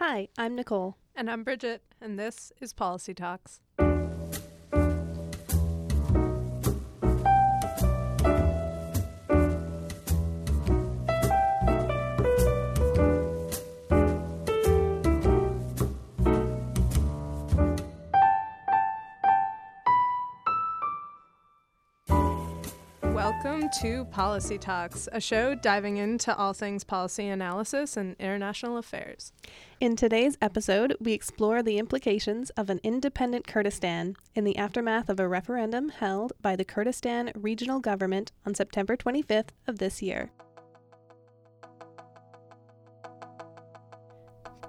Hi, I'm Nicole. And I'm Bridget, and this is Policy Talks. To Policy Talks, a show diving into all things policy analysis and international affairs. In today's episode, we explore the implications of an independent Kurdistan in the aftermath of a referendum held by the Kurdistan Regional Government on September 25th of this year.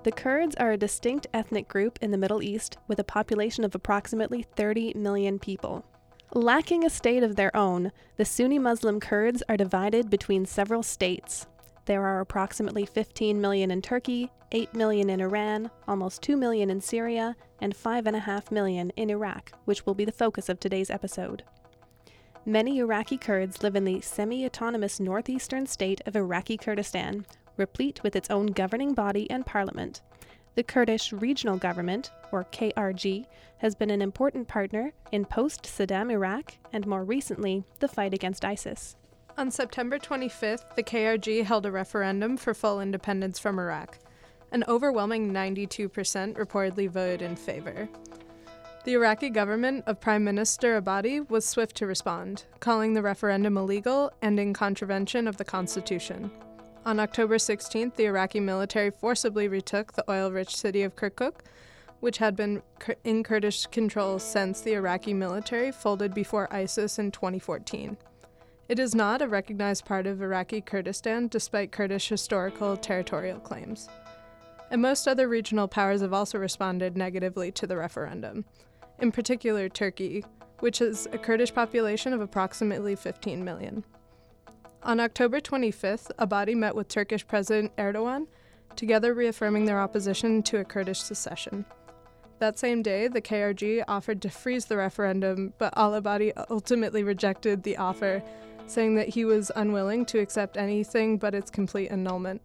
The Kurds are a distinct ethnic group in the Middle East with a population of approximately 30 million people. Lacking a state of their own, the Sunni Muslim Kurds are divided between several states. There are approximately 15 million in Turkey, 8 million in Iran, almost 2 million in Syria, and 5.5 million in Iraq, which will be the focus of today's episode. Many Iraqi Kurds live in the semi autonomous northeastern state of Iraqi Kurdistan, replete with its own governing body and parliament. The Kurdish Regional Government, or KRG, has been an important partner in post Saddam Iraq and more recently, the fight against ISIS. On September 25th, the KRG held a referendum for full independence from Iraq. An overwhelming 92% reportedly voted in favor. The Iraqi government of Prime Minister Abadi was swift to respond, calling the referendum illegal and in contravention of the constitution. On October 16th, the Iraqi military forcibly retook the oil rich city of Kirkuk, which had been in Kurdish control since the Iraqi military folded before ISIS in 2014. It is not a recognized part of Iraqi Kurdistan despite Kurdish historical territorial claims. And most other regional powers have also responded negatively to the referendum, in particular Turkey, which has a Kurdish population of approximately 15 million. On October 25th, Abadi met with Turkish President Erdogan, together reaffirming their opposition to a Kurdish secession. That same day, the KRG offered to freeze the referendum, but Al Abadi ultimately rejected the offer, saying that he was unwilling to accept anything but its complete annulment.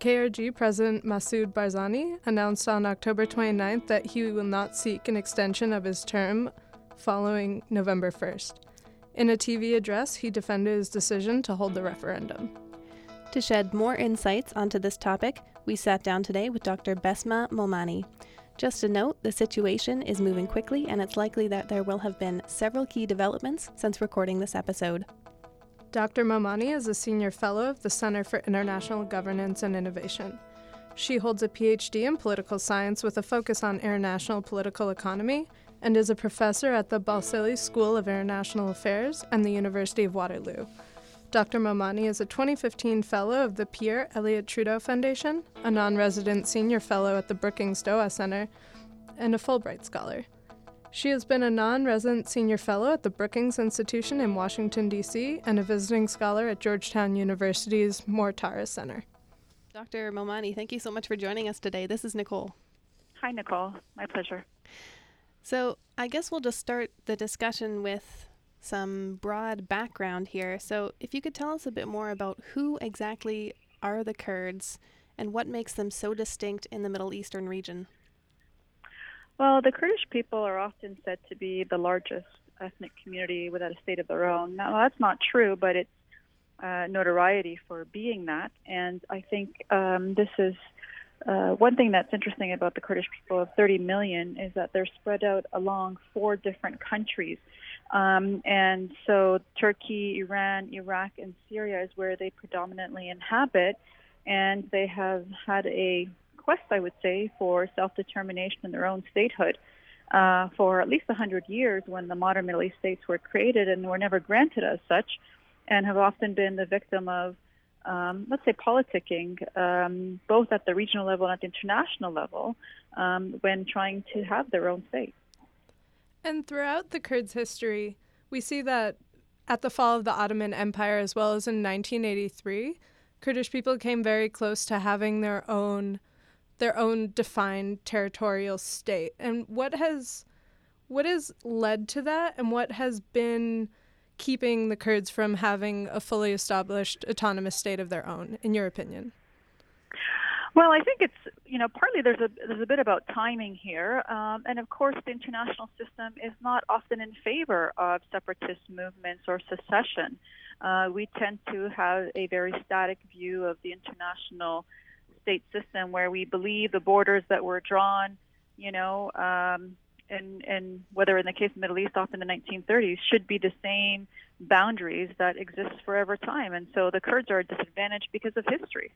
KRG President Masoud Barzani announced on October 29th that he will not seek an extension of his term following November 1st. In a TV address, he defended his decision to hold the referendum. To shed more insights onto this topic, we sat down today with Dr. Bessma Momani. Just a note the situation is moving quickly, and it's likely that there will have been several key developments since recording this episode. Dr. Momani is a senior fellow of the Center for International Governance and Innovation. She holds a PhD in political science with a focus on international political economy and is a professor at the Balsillie School of International Affairs and the University of Waterloo. Dr. Momani is a 2015 Fellow of the Pierre Elliott Trudeau Foundation, a non resident senior fellow at the Brookings Doha Center, and a Fulbright Scholar. She has been a non resident senior fellow at the Brookings Institution in Washington, D.C., and a visiting scholar at Georgetown University's Mortara Center. Dr. Momani, thank you so much for joining us today. This is Nicole. Hi, Nicole. My pleasure. So, I guess we'll just start the discussion with some broad background here. So, if you could tell us a bit more about who exactly are the Kurds and what makes them so distinct in the Middle Eastern region. Well, the Kurdish people are often said to be the largest ethnic community without a state of their own. Now, that's not true, but it's uh, notoriety for being that. And I think um, this is uh, one thing that's interesting about the Kurdish people of 30 million is that they're spread out along four different countries. Um, and so Turkey, Iran, Iraq, and Syria is where they predominantly inhabit. And they have had a quest, I would say, for self determination in their own statehood uh, for at least 100 years when the modern Middle East states were created and were never granted as such, and have often been the victim of um, let's say, politicking, um, both at the regional level and at the international level, um, when trying to have their own state. And throughout the Kurds' history, we see that at the fall of the Ottoman Empire, as well as in 1983, Kurdish people came very close to having their own their own defined territorial state. And what has what has led to that, and what has been keeping the Kurds from having a fully established autonomous state of their own, in your opinion? Well, I think it's you know partly there's a there's a bit about timing here, um, and of course the international system is not often in favor of separatist movements or secession. Uh, we tend to have a very static view of the international state system, where we believe the borders that were drawn, you know, um, and and whether in the case of the Middle East, often the 1930s, should be the same boundaries that exist forever time, and so the Kurds are disadvantaged because of history.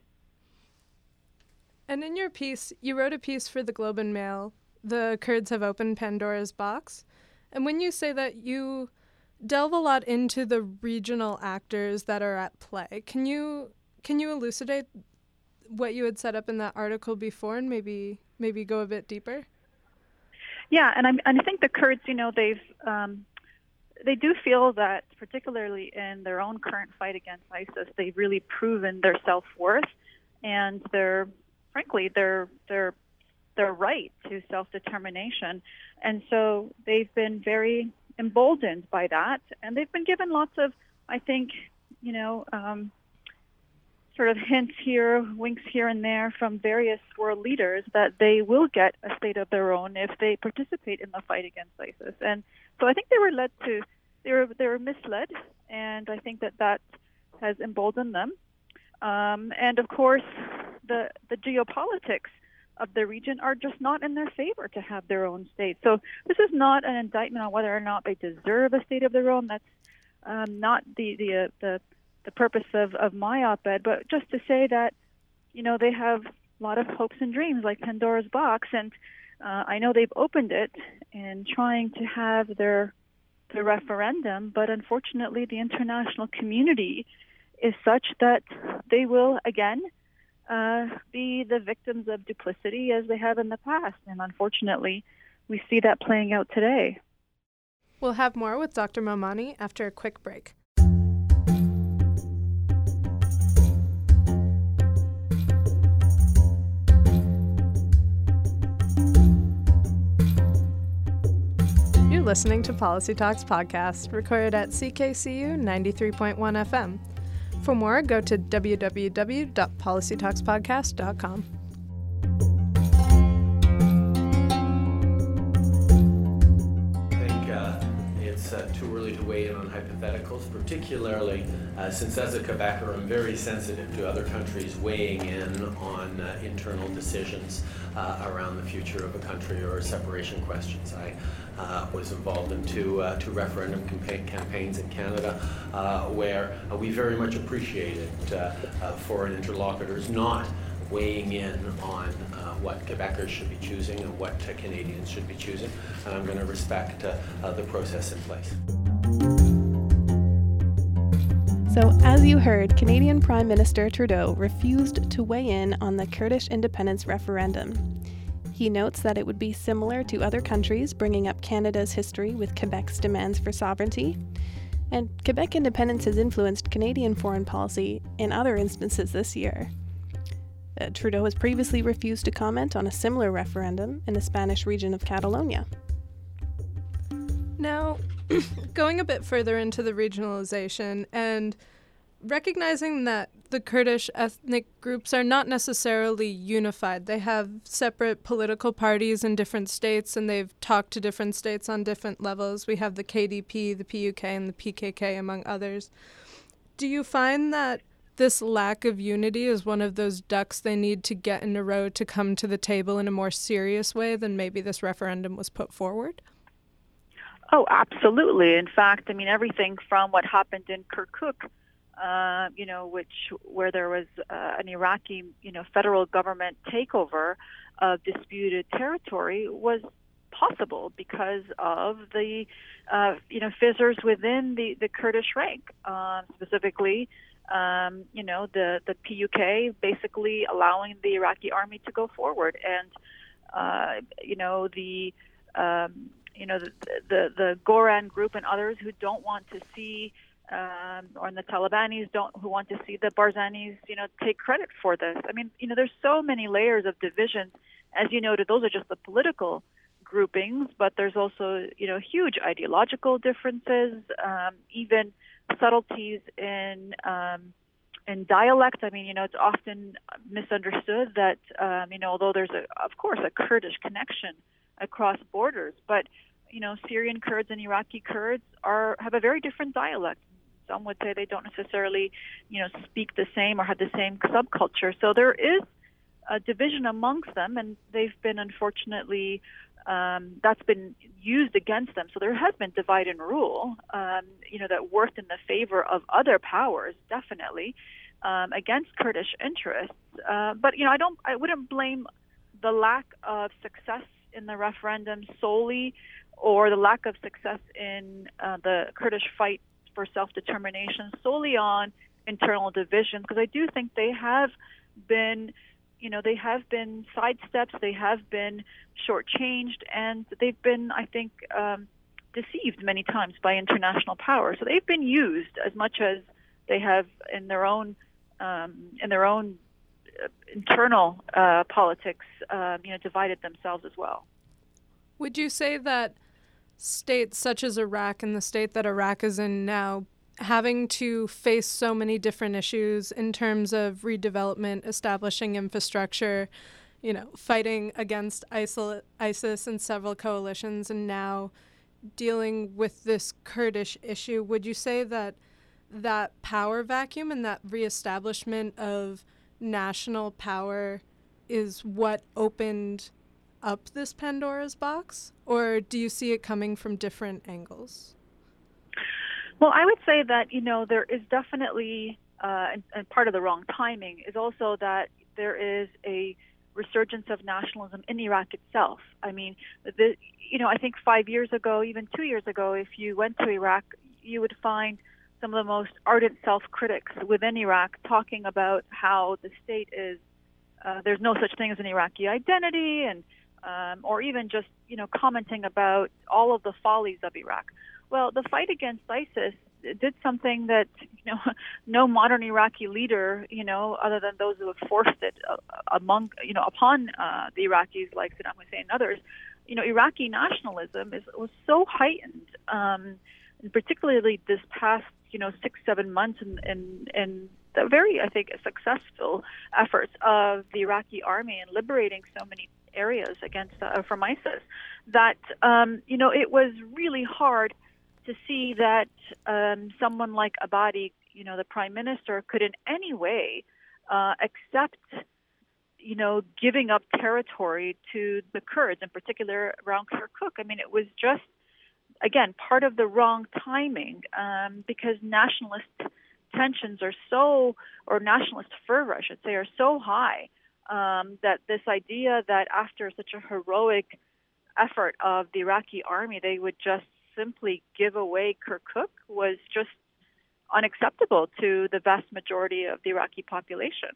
And in your piece, you wrote a piece for the Globe and Mail. The Kurds have opened Pandora's box. And when you say that, you delve a lot into the regional actors that are at play. Can you can you elucidate what you had set up in that article before and maybe maybe go a bit deeper? Yeah, and I and I think the Kurds, you know, they've um, they do feel that, particularly in their own current fight against ISIS, they've really proven their self worth and their frankly their their their right to self determination, and so they've been very emboldened by that, and they've been given lots of, I think, you know, um, sort of hints here, winks here and there from various world leaders that they will get a state of their own if they participate in the fight against ISIS. And so I think they were led to, they were they were misled, and I think that that has emboldened them. Um, and of course, the the geopolitics of the region are just not in their favor to have their own state. So this is not an indictment on whether or not they deserve a state of their own. That's um, not the the uh, the the purpose of of my op-ed, but just to say that you know they have a lot of hopes and dreams like Pandora's box, and uh, I know they've opened it in trying to have their the referendum, but unfortunately the international community is such that they will again uh, be the victims of duplicity as they have in the past. And unfortunately, we see that playing out today. We'll have more with Dr. Momani after a quick break. Listening to Policy Talks podcast, recorded at CKCU 93.1 FM. For more, go to www.policytalkspodcast.com. it's uh, too early to weigh in on hypotheticals, particularly uh, since as a Quebecer, I'm very sensitive to other countries weighing in on uh, internal decisions uh, around the future of a country or separation questions. I uh, was involved in two, uh, two referendum campa- campaigns in Canada where we very much appreciated foreign interlocutors not weighing in on what Quebecers should be choosing and what uh, Canadians should be choosing. And I'm going to respect uh, uh, the process in place. So, as you heard, Canadian Prime Minister Trudeau refused to weigh in on the Kurdish independence referendum. He notes that it would be similar to other countries, bringing up Canada's history with Quebec's demands for sovereignty. And Quebec independence has influenced Canadian foreign policy in other instances this year. Uh, Trudeau has previously refused to comment on a similar referendum in the Spanish region of Catalonia. Now, going a bit further into the regionalization and recognizing that the Kurdish ethnic groups are not necessarily unified. They have separate political parties in different states and they've talked to different states on different levels. We have the KDP, the PUK, and the PKK, among others. Do you find that this lack of unity is one of those ducks they need to get in a row to come to the table in a more serious way than maybe this referendum was put forward? Oh, absolutely. In fact, I mean, everything from what happened in Kirkuk uh, you know, which where there was uh, an Iraqi, you know, federal government takeover of disputed territory was possible because of the, uh, you know, fissures within the, the Kurdish rank, um, specifically, um, you know, the, the PUK basically allowing the Iraqi army to go forward. And, uh, you know, the, um, you know, the, the, the Goran group and others who don't want to see um, or the Talabanis don't who want to see the Barzanis, you know, take credit for this. I mean, you know, there's so many layers of division. As you noted, those are just the political groupings, but there's also, you know, huge ideological differences, um, even subtleties in um, in dialect. I mean, you know, it's often misunderstood that, um, you know, although there's, a, of course, a Kurdish connection across borders, but, you know, Syrian Kurds and Iraqi Kurds are have a very different dialect. Some would say they don't necessarily, you know, speak the same or have the same subculture. So there is a division amongst them, and they've been unfortunately um, that's been used against them. So there has been divide and rule, um, you know, that worked in the favor of other powers, definitely, um, against Kurdish interests. Uh, but you know, I don't, I wouldn't blame the lack of success in the referendum solely, or the lack of success in uh, the Kurdish fight for self-determination solely on internal divisions, because I do think they have been you know, they have been sidesteps, they have been shortchanged, and they've been, I think, um, deceived many times by international power. So they've been used as much as they have in their own um, in their own uh, internal uh, politics, um, you know, divided themselves as well. Would you say that states such as Iraq and the state that Iraq is in now having to face so many different issues in terms of redevelopment, establishing infrastructure, you know, fighting against ISIL, ISIS and several coalitions, and now dealing with this Kurdish issue, would you say that that power vacuum and that reestablishment of national power is what opened up this Pandora's box? Or do you see it coming from different angles? Well, I would say that you know there is definitely, uh, and, and part of the wrong timing is also that there is a resurgence of nationalism in Iraq itself. I mean, the, you know, I think five years ago, even two years ago, if you went to Iraq, you would find some of the most ardent self-critics within Iraq talking about how the state is uh, there's no such thing as an Iraqi identity, and um, or even just you know commenting about all of the follies of Iraq. Well, the fight against ISIS did something that you know no modern Iraqi leader, you know, other than those who have forced it uh, among you know upon uh, the Iraqis like Saddam Hussein and others. You know, Iraqi nationalism is was so heightened, um, and particularly this past you know six seven months in, in the very I think successful efforts of the Iraqi army in liberating so many areas against uh, from ISIS that um, you know it was really hard to see that um, someone like Abadi, you know, the prime minister, could in any way uh, accept, you know, giving up territory to the Kurds, in particular around Kirkuk. I mean, it was just, again, part of the wrong timing um, because nationalist tensions are so, or nationalist fervor, I should say, are so high um, that this idea that after such a heroic effort of the Iraqi army, they would just simply give away Kirkuk was just unacceptable to the vast majority of the Iraqi population.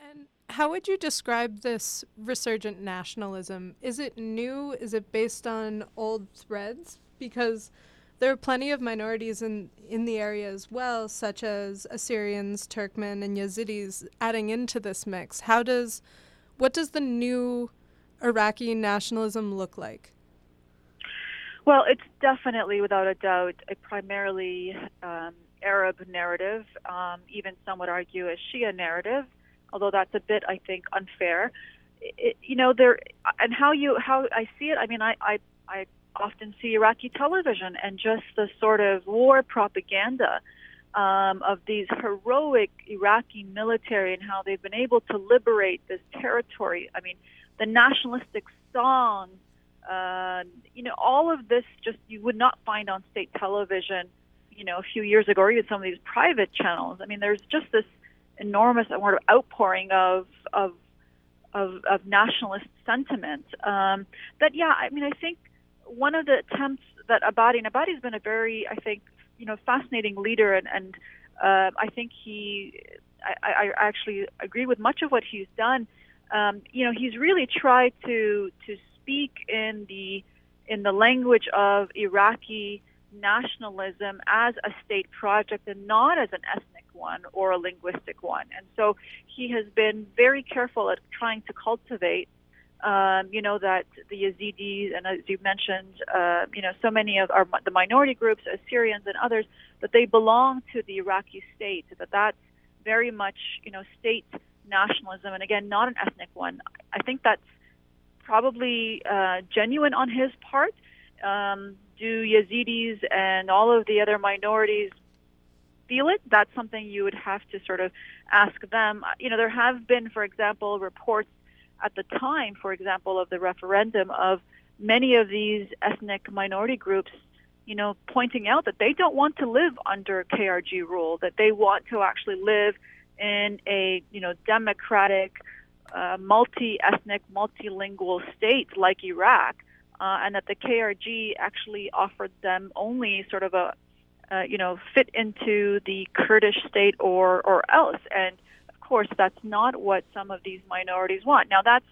And how would you describe this resurgent nationalism? Is it new? Is it based on old threads? Because there are plenty of minorities in, in the area as well, such as Assyrians, Turkmen, and Yazidis adding into this mix. How does what does the new Iraqi nationalism look like? Well, it's definitely, without a doubt, a primarily um, Arab narrative. Um, even some would argue a Shia narrative, although that's a bit, I think, unfair. It, you know, there and how you how I see it. I mean, I I, I often see Iraqi television and just the sort of war propaganda um, of these heroic Iraqi military and how they've been able to liberate this territory. I mean, the nationalistic songs uh, you know, all of this just you would not find on state television, you know, a few years ago, or even some of these private channels. I mean, there's just this enormous sort of outpouring of of of, of nationalist sentiment. Um, that yeah, I mean, I think one of the attempts that Abadi and Abadi's been a very, I think, you know, fascinating leader, and and uh, I think he, I, I actually agree with much of what he's done. Um, you know, he's really tried to to speak in the in the language of Iraqi nationalism as a state project and not as an ethnic one or a linguistic one. And so he has been very careful at trying to cultivate, um, you know, that the Yazidis and as you mentioned, uh, you know, so many of our, the minority groups, Assyrians and others, that they belong to the Iraqi state, that that's very much, you know, state nationalism, and again, not an ethnic one. I think that's probably uh, genuine on his part. Um, do Yazidis and all of the other minorities feel it? That's something you would have to sort of ask them. You know, there have been, for example, reports at the time, for example, of the referendum of many of these ethnic minority groups, you know, pointing out that they don't want to live under KRG rule, that they want to actually live in a, you know, democratic, uh, multi-ethnic, multilingual state like Iraq, uh, and that the KRG actually offered them only sort of a, uh, you know, fit into the Kurdish state or or else. And of course, that's not what some of these minorities want. Now, that's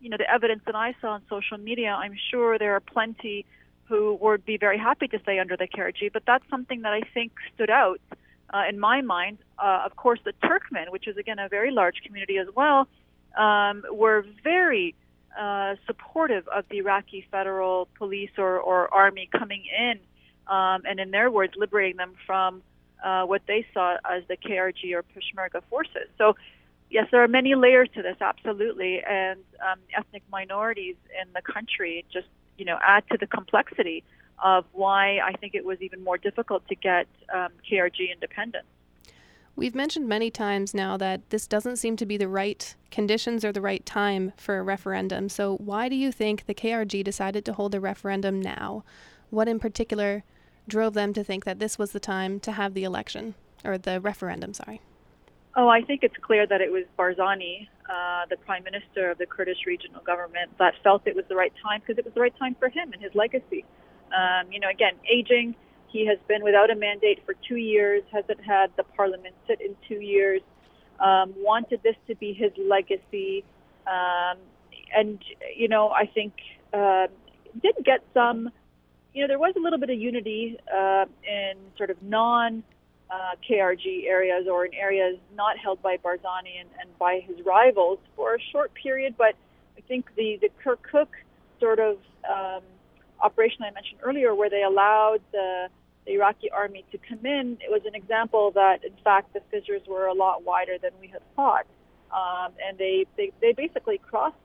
you know the evidence that I saw on social media. I'm sure there are plenty who would be very happy to stay under the KRG, but that's something that I think stood out uh, in my mind. Uh, of course, the Turkmen, which is again a very large community as well, um, were very uh, supportive of the Iraqi federal police or, or army coming in, um, and in their words, liberating them from uh, what they saw as the KRG or Peshmerga forces. So, yes, there are many layers to this, absolutely, and um, ethnic minorities in the country just you know add to the complexity of why I think it was even more difficult to get um, KRG independence. We've mentioned many times now that this doesn't seem to be the right conditions or the right time for a referendum. So, why do you think the KRG decided to hold a referendum now? What in particular drove them to think that this was the time to have the election or the referendum? Sorry. Oh, I think it's clear that it was Barzani, uh, the prime minister of the Kurdish regional government, that felt it was the right time because it was the right time for him and his legacy. Um, you know, again, aging. He has been without a mandate for two years, hasn't had the parliament sit in two years, um, wanted this to be his legacy. Um, and, you know, I think uh, did get some, you know, there was a little bit of unity uh, in sort of non uh, KRG areas or in areas not held by Barzani and, and by his rivals for a short period. But I think the, the Kirkuk sort of um, operation I mentioned earlier, where they allowed the, the Iraqi army to come in, it was an example that, in fact, the fissures were a lot wider than we had thought. Um, and they, they, they basically crossed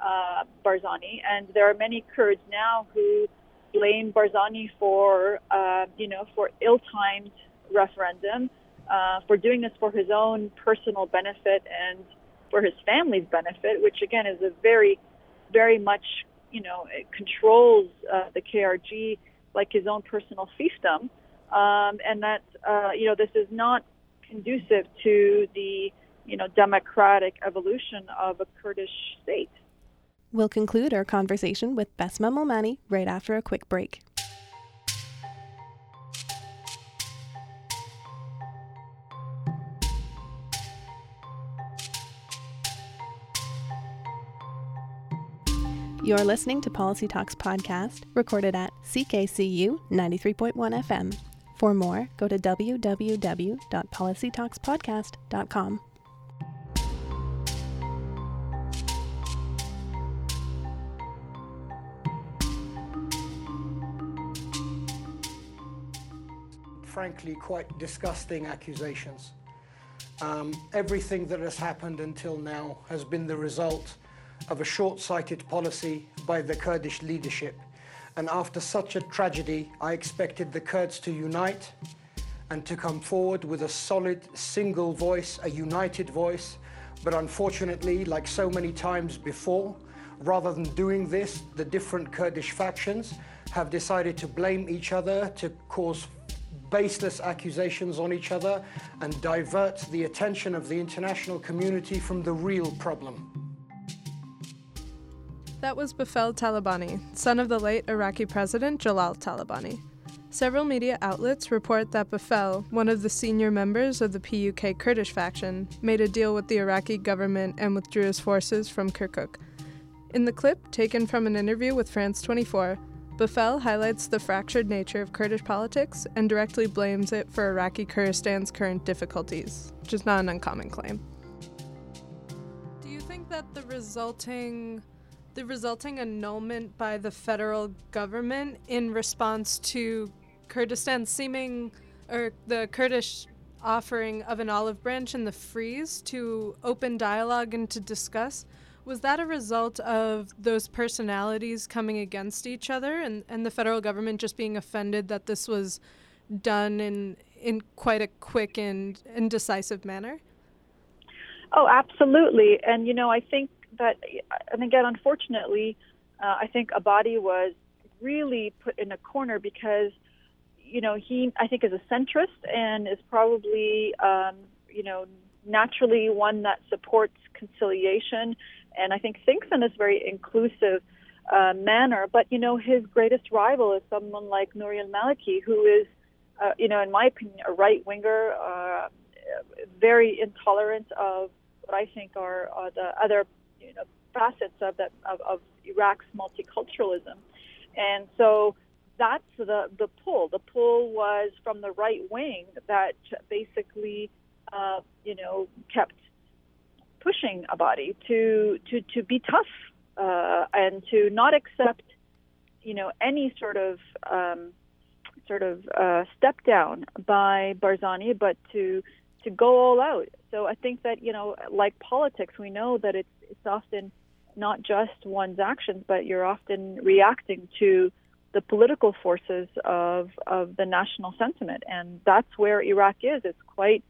uh, Barzani. And there are many Kurds now who blame Barzani for, uh, you know, for ill-timed referendum, uh, for doing this for his own personal benefit and for his family's benefit, which again is a very, very much you know, it controls uh, the KRG like his own personal fiefdom, um, and that uh, you know this is not conducive to the you know democratic evolution of a Kurdish state. We'll conclude our conversation with Bessma Momani right after a quick break. You're listening to Policy Talks podcast, recorded at CKCU 93.1 FM. For more, go to www.policytalkspodcast.com. Frankly, quite disgusting accusations. Um, everything that has happened until now has been the result of a short-sighted policy by the Kurdish leadership. And after such a tragedy, I expected the Kurds to unite and to come forward with a solid single voice, a united voice. But unfortunately, like so many times before, rather than doing this, the different Kurdish factions have decided to blame each other, to cause baseless accusations on each other, and divert the attention of the international community from the real problem. That was Bafel Talabani, son of the late Iraqi president Jalal Talabani. Several media outlets report that Bafel, one of the senior members of the PUK Kurdish faction, made a deal with the Iraqi government and withdrew his forces from Kirkuk. In the clip, taken from an interview with France 24, Bafel highlights the fractured nature of Kurdish politics and directly blames it for Iraqi Kurdistan's current difficulties, which is not an uncommon claim. Do you think that the resulting the resulting annulment by the federal government in response to Kurdistan seeming, or the Kurdish offering of an olive branch in the freeze to open dialogue and to discuss. Was that a result of those personalities coming against each other and, and the federal government just being offended that this was done in in quite a quick and, and decisive manner? Oh, absolutely. And you know, I think that, and again, unfortunately, uh, I think Abadi was really put in a corner because, you know, he I think is a centrist and is probably, um, you know, naturally one that supports conciliation and I think thinks in this very inclusive uh, manner. But you know, his greatest rival is someone like Nouri al-Maliki, who is, uh, you know, in my opinion, a right winger, uh, very intolerant of what I think are, are the other, you know, facets of that of, of Iraq's multiculturalism, and so that's the the pull. The pull was from the right wing that basically, uh, you know, kept pushing Abadi to to to be tough uh, and to not accept, you know, any sort of um, sort of uh, step down by Barzani, but to to go all out. So I think that you know, like politics, we know that it's it's often not just one's actions, but you're often reacting to the political forces of of the national sentiment, and that's where Iraq is. It's quite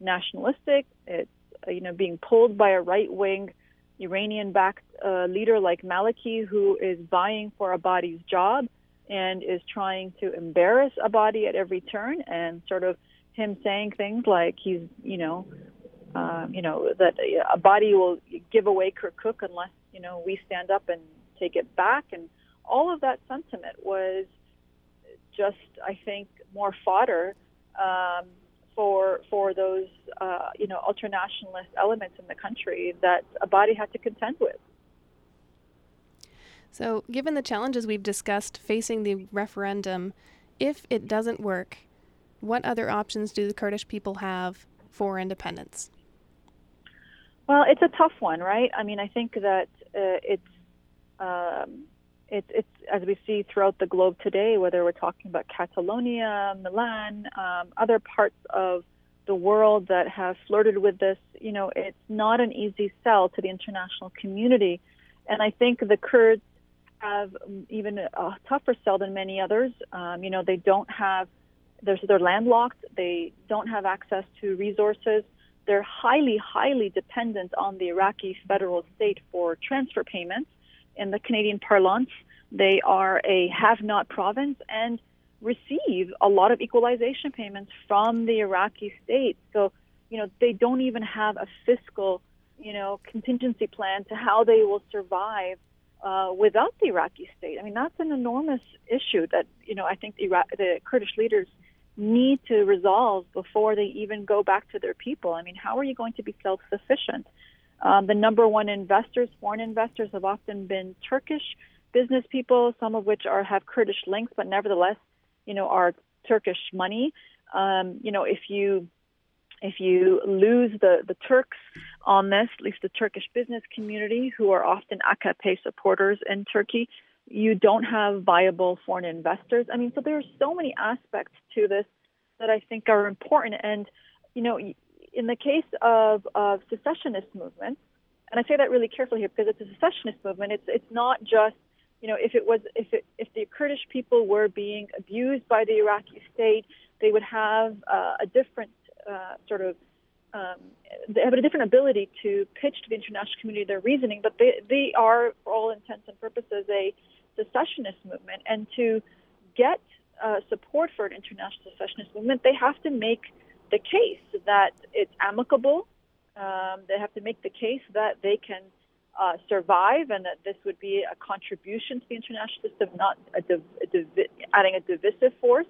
nationalistic. It's uh, you know, being pulled by a right wing Iranian backed uh, leader like Maliki, who is vying for Abadi's job and is trying to embarrass Abadi at every turn, and sort of him saying things like he's, you know, um, you know that Abadi will give away Kirkuk unless you know we stand up and take it back, and all of that sentiment was just, I think, more fodder um, for for those uh, you know ultranationalist elements in the country that Abadi had to contend with. So, given the challenges we've discussed facing the referendum, if it doesn't work, what other options do the Kurdish people have for independence? Well, it's a tough one, right? I mean, I think that uh, it's um, it's, it's as we see throughout the globe today, whether we're talking about Catalonia, Milan, um, other parts of the world that have flirted with this, you know, it's not an easy sell to the international community. And I think the Kurds have even a tougher sell than many others. Um, you know, they don't have, they're, they're landlocked, they don't have access to resources. They're highly, highly dependent on the Iraqi federal state for transfer payments in the Canadian parlance. They are a have not province and receive a lot of equalization payments from the Iraqi state. So, you know, they don't even have a fiscal, you know, contingency plan to how they will survive uh, without the Iraqi state. I mean, that's an enormous issue that, you know, I think the, Iraq, the Kurdish leaders need to resolve before they even go back to their people. I mean, how are you going to be self sufficient? Um, the number one investors, foreign investors, have often been Turkish business people, some of which are have Kurdish links, but nevertheless, you know, are Turkish money. Um, you know, if you if you lose the, the Turks on this, at least the Turkish business community, who are often AKP supporters in Turkey, you don't have viable foreign investors. I mean, so there are so many aspects to this that I think are important. And, you know, in the case of, of secessionist movements, and I say that really carefully here because it's a secessionist movement. It's it's not just you know if it was if it, if the Kurdish people were being abused by the Iraqi state, they would have uh, a different uh, sort of um, they have a different ability to pitch to the international community their reasoning. But they they are, for all intents and purposes, a secessionist movement, and to get uh, support for an international secessionist movement, they have to make the case that it's amicable. Um, they have to make the case that they can uh, survive and that this would be a contribution to the international system, not a div- a div- adding a divisive force.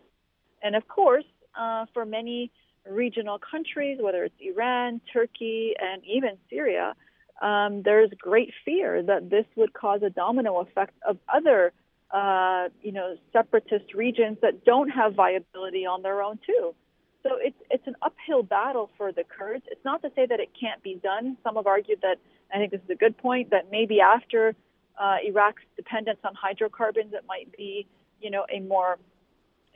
And of course, uh, for many regional countries, whether it's Iran, Turkey, and even Syria, um, there's great fear that this would cause a domino effect of other, uh, you know, separatist regions that don't have viability on their own too. So it's it's an uphill battle for the Kurds. It's not to say that it can't be done. Some have argued that I think this is a good point that maybe after uh, Iraq's dependence on hydrocarbons, it might be you know a more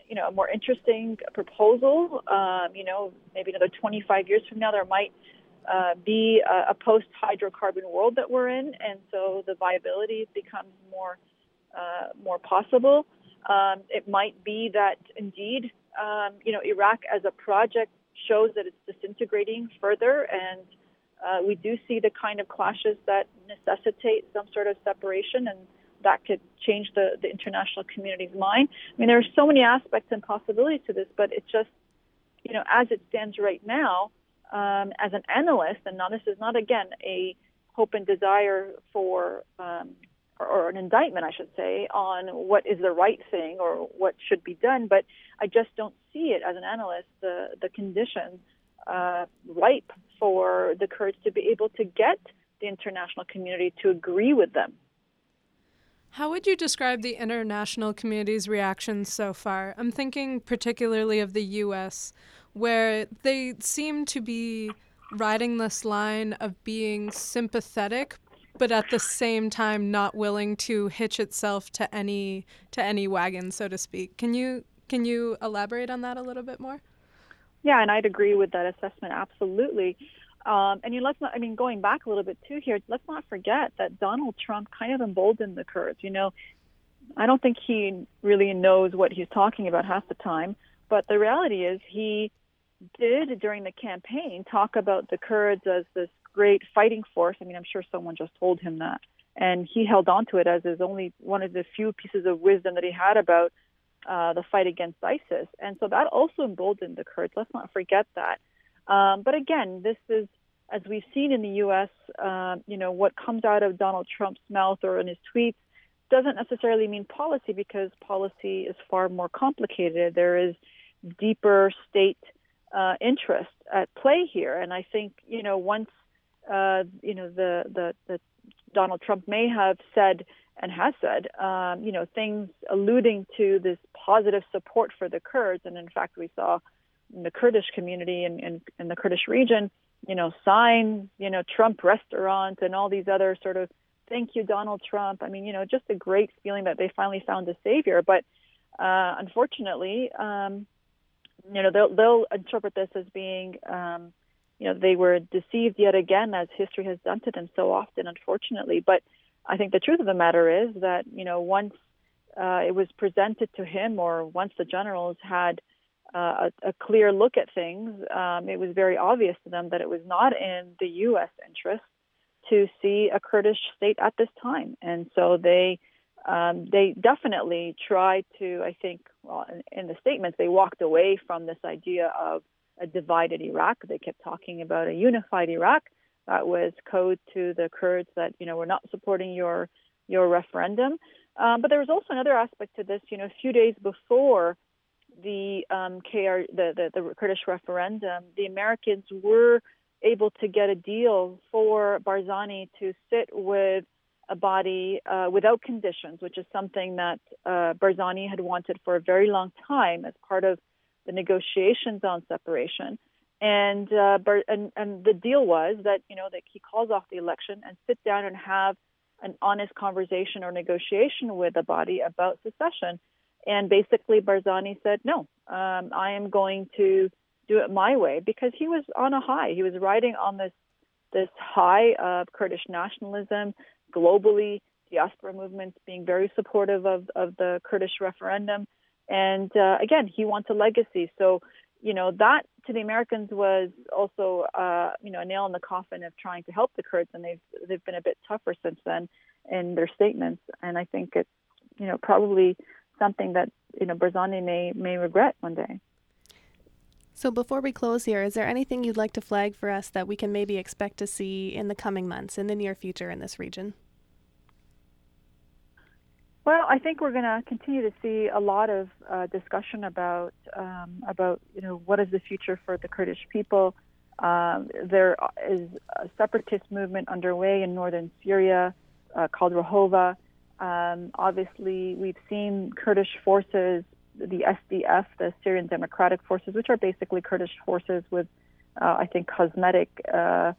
you know, a more interesting proposal. Um, you know, maybe another 25 years from now, there might uh, be a, a post hydrocarbon world that we're in, and so the viability becomes more uh, more possible. Um, it might be that indeed, um, you know, Iraq as a project shows that it's disintegrating further, and uh, we do see the kind of clashes that necessitate some sort of separation, and that could change the, the international community's mind. I mean, there are so many aspects and possibilities to this, but it's just, you know, as it stands right now, um, as an analyst, and now this is not again a hope and desire for um, or an indictment, I should say, on what is the right thing or what should be done. But I just don't see it as an analyst, the, the conditions uh, ripe for the Kurds to be able to get the international community to agree with them. How would you describe the international community's reaction so far? I'm thinking particularly of the U.S., where they seem to be riding this line of being sympathetic but at the same time not willing to hitch itself to any to any wagon, so to speak. Can you can you elaborate on that a little bit more? Yeah, and I'd agree with that assessment absolutely. Um, and you let's not, I mean, going back a little bit too here, let's not forget that Donald Trump kind of emboldened the Kurds. You know, I don't think he really knows what he's talking about half the time, but the reality is he did during the campaign talk about the Kurds as this great fighting force. I mean, I'm sure someone just told him that. And he held on to it as his only one of the few pieces of wisdom that he had about uh, the fight against ISIS. And so that also emboldened the Kurds. Let's not forget that. Um, but again, this is, as we've seen in the U.S., uh, you know, what comes out of Donald Trump's mouth or in his tweets doesn't necessarily mean policy because policy is far more complicated. There is deeper state uh, interest at play here. And I think, you know, once uh, you know, the, the, the Donald Trump may have said and has said, um, you know, things alluding to this positive support for the Kurds. And in fact, we saw in the Kurdish community in, in, in the Kurdish region, you know, signs, you know, Trump restaurant and all these other sort of thank you, Donald Trump. I mean, you know, just a great feeling that they finally found a savior. But uh, unfortunately, um, you know, they'll, they'll interpret this as being, um, you know, they were deceived yet again, as history has done to them so often, unfortunately. But I think the truth of the matter is that, you know, once uh, it was presented to him or once the generals had uh, a, a, clear look at things, um, it was very obvious to them that it was not in the U.S. interest to see a Kurdish state at this time. And so they um, they definitely tried to, I think, well, in, in the statements, they walked away from this idea of a divided Iraq. They kept talking about a unified Iraq. That was code to the Kurds that you know we're not supporting your your referendum. Um, but there was also another aspect to this. You know, a few days before the um, KR the, the the Kurdish referendum, the Americans were able to get a deal for Barzani to sit with Abadi uh, without conditions, which is something that uh, Barzani had wanted for a very long time as part of the negotiations on separation. And, uh, Bar- and and the deal was that you know that he calls off the election and sit down and have an honest conversation or negotiation with Abadi about secession. And basically, Barzani said, no, um, I am going to do it my way because he was on a high. He was riding on this this high of Kurdish nationalism globally, diaspora movements being very supportive of, of the Kurdish referendum. And uh, again, he wants a legacy. So, you know, that to the Americans was also, uh, you know, a nail in the coffin of trying to help the Kurds, and they've they've been a bit tougher since then in their statements. And I think it's, you know, probably something that you know Barzani may may regret one day. So before we close here, is there anything you'd like to flag for us that we can maybe expect to see in the coming months, in the near future, in this region? Well, I think we're going to continue to see a lot of uh, discussion about um, about you know what is the future for the Kurdish people. Um, there is a separatist movement underway in northern Syria uh, called Rojava. Um, obviously, we've seen Kurdish forces, the SDF, the Syrian Democratic Forces, which are basically Kurdish forces with, uh, I think, cosmetic, uh,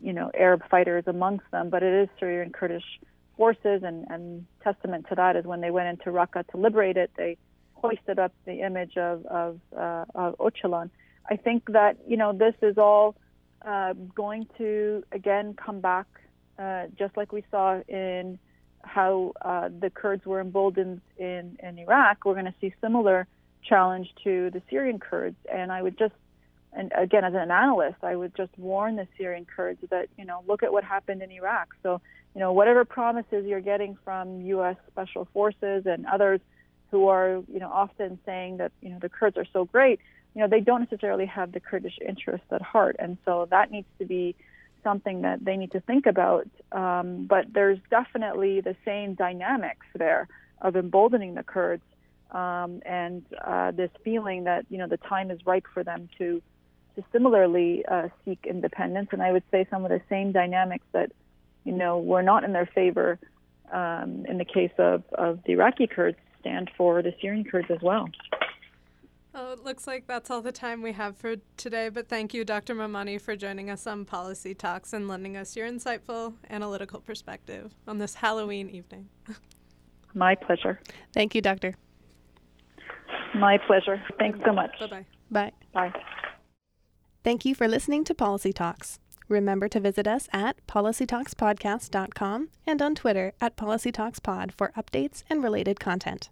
you know, Arab fighters amongst them, but it is Syrian Kurdish forces, and, and testament to that is when they went into Raqqa to liberate it, they hoisted up the image of of, uh, of Öcalan. I think that you know this is all uh, going to again come back, uh, just like we saw in how uh, the Kurds were emboldened in, in Iraq. We're going to see similar challenge to the Syrian Kurds, and I would just and again as an analyst, I would just warn the Syrian Kurds that you know look at what happened in Iraq. So you know whatever promises you're getting from U.S. special forces and others who are you know often saying that you know the Kurds are so great you know, they don't necessarily have the Kurdish interests at heart. And so that needs to be something that they need to think about. Um, but there's definitely the same dynamics there of emboldening the Kurds um, and uh, this feeling that, you know, the time is ripe for them to, to similarly uh, seek independence. And I would say some of the same dynamics that, you know, were not in their favor um, in the case of, of the Iraqi Kurds stand for the Syrian Kurds as well. Oh, it looks like that's all the time we have for today, but thank you, Dr. Momani, for joining us on Policy Talks and lending us your insightful analytical perspective on this Halloween evening. My pleasure. Thank you, Doctor. My pleasure. Thanks so much. Bye-bye. Bye. Bye. Thank you for listening to Policy Talks. Remember to visit us at policytalkspodcast.com and on Twitter at policytalkspod for updates and related content.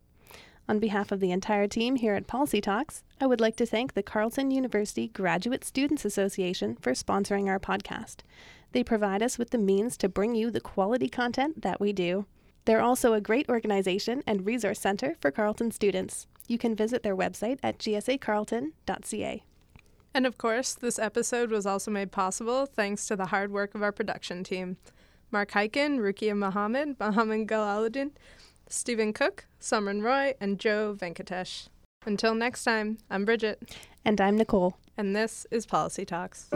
On behalf of the entire team here at Policy Talks, I would like to thank the Carleton University Graduate Students Association for sponsoring our podcast. They provide us with the means to bring you the quality content that we do. They're also a great organization and resource center for Carleton students. You can visit their website at gsacarleton.ca. And of course, this episode was also made possible thanks to the hard work of our production team. Mark Hyken, Rukia Mohammed, Mohammed Galaluddin, Stephen Cook, Summer Roy, and Joe Venkatesh. Until next time, I'm Bridget. And I'm Nicole. And this is Policy Talks.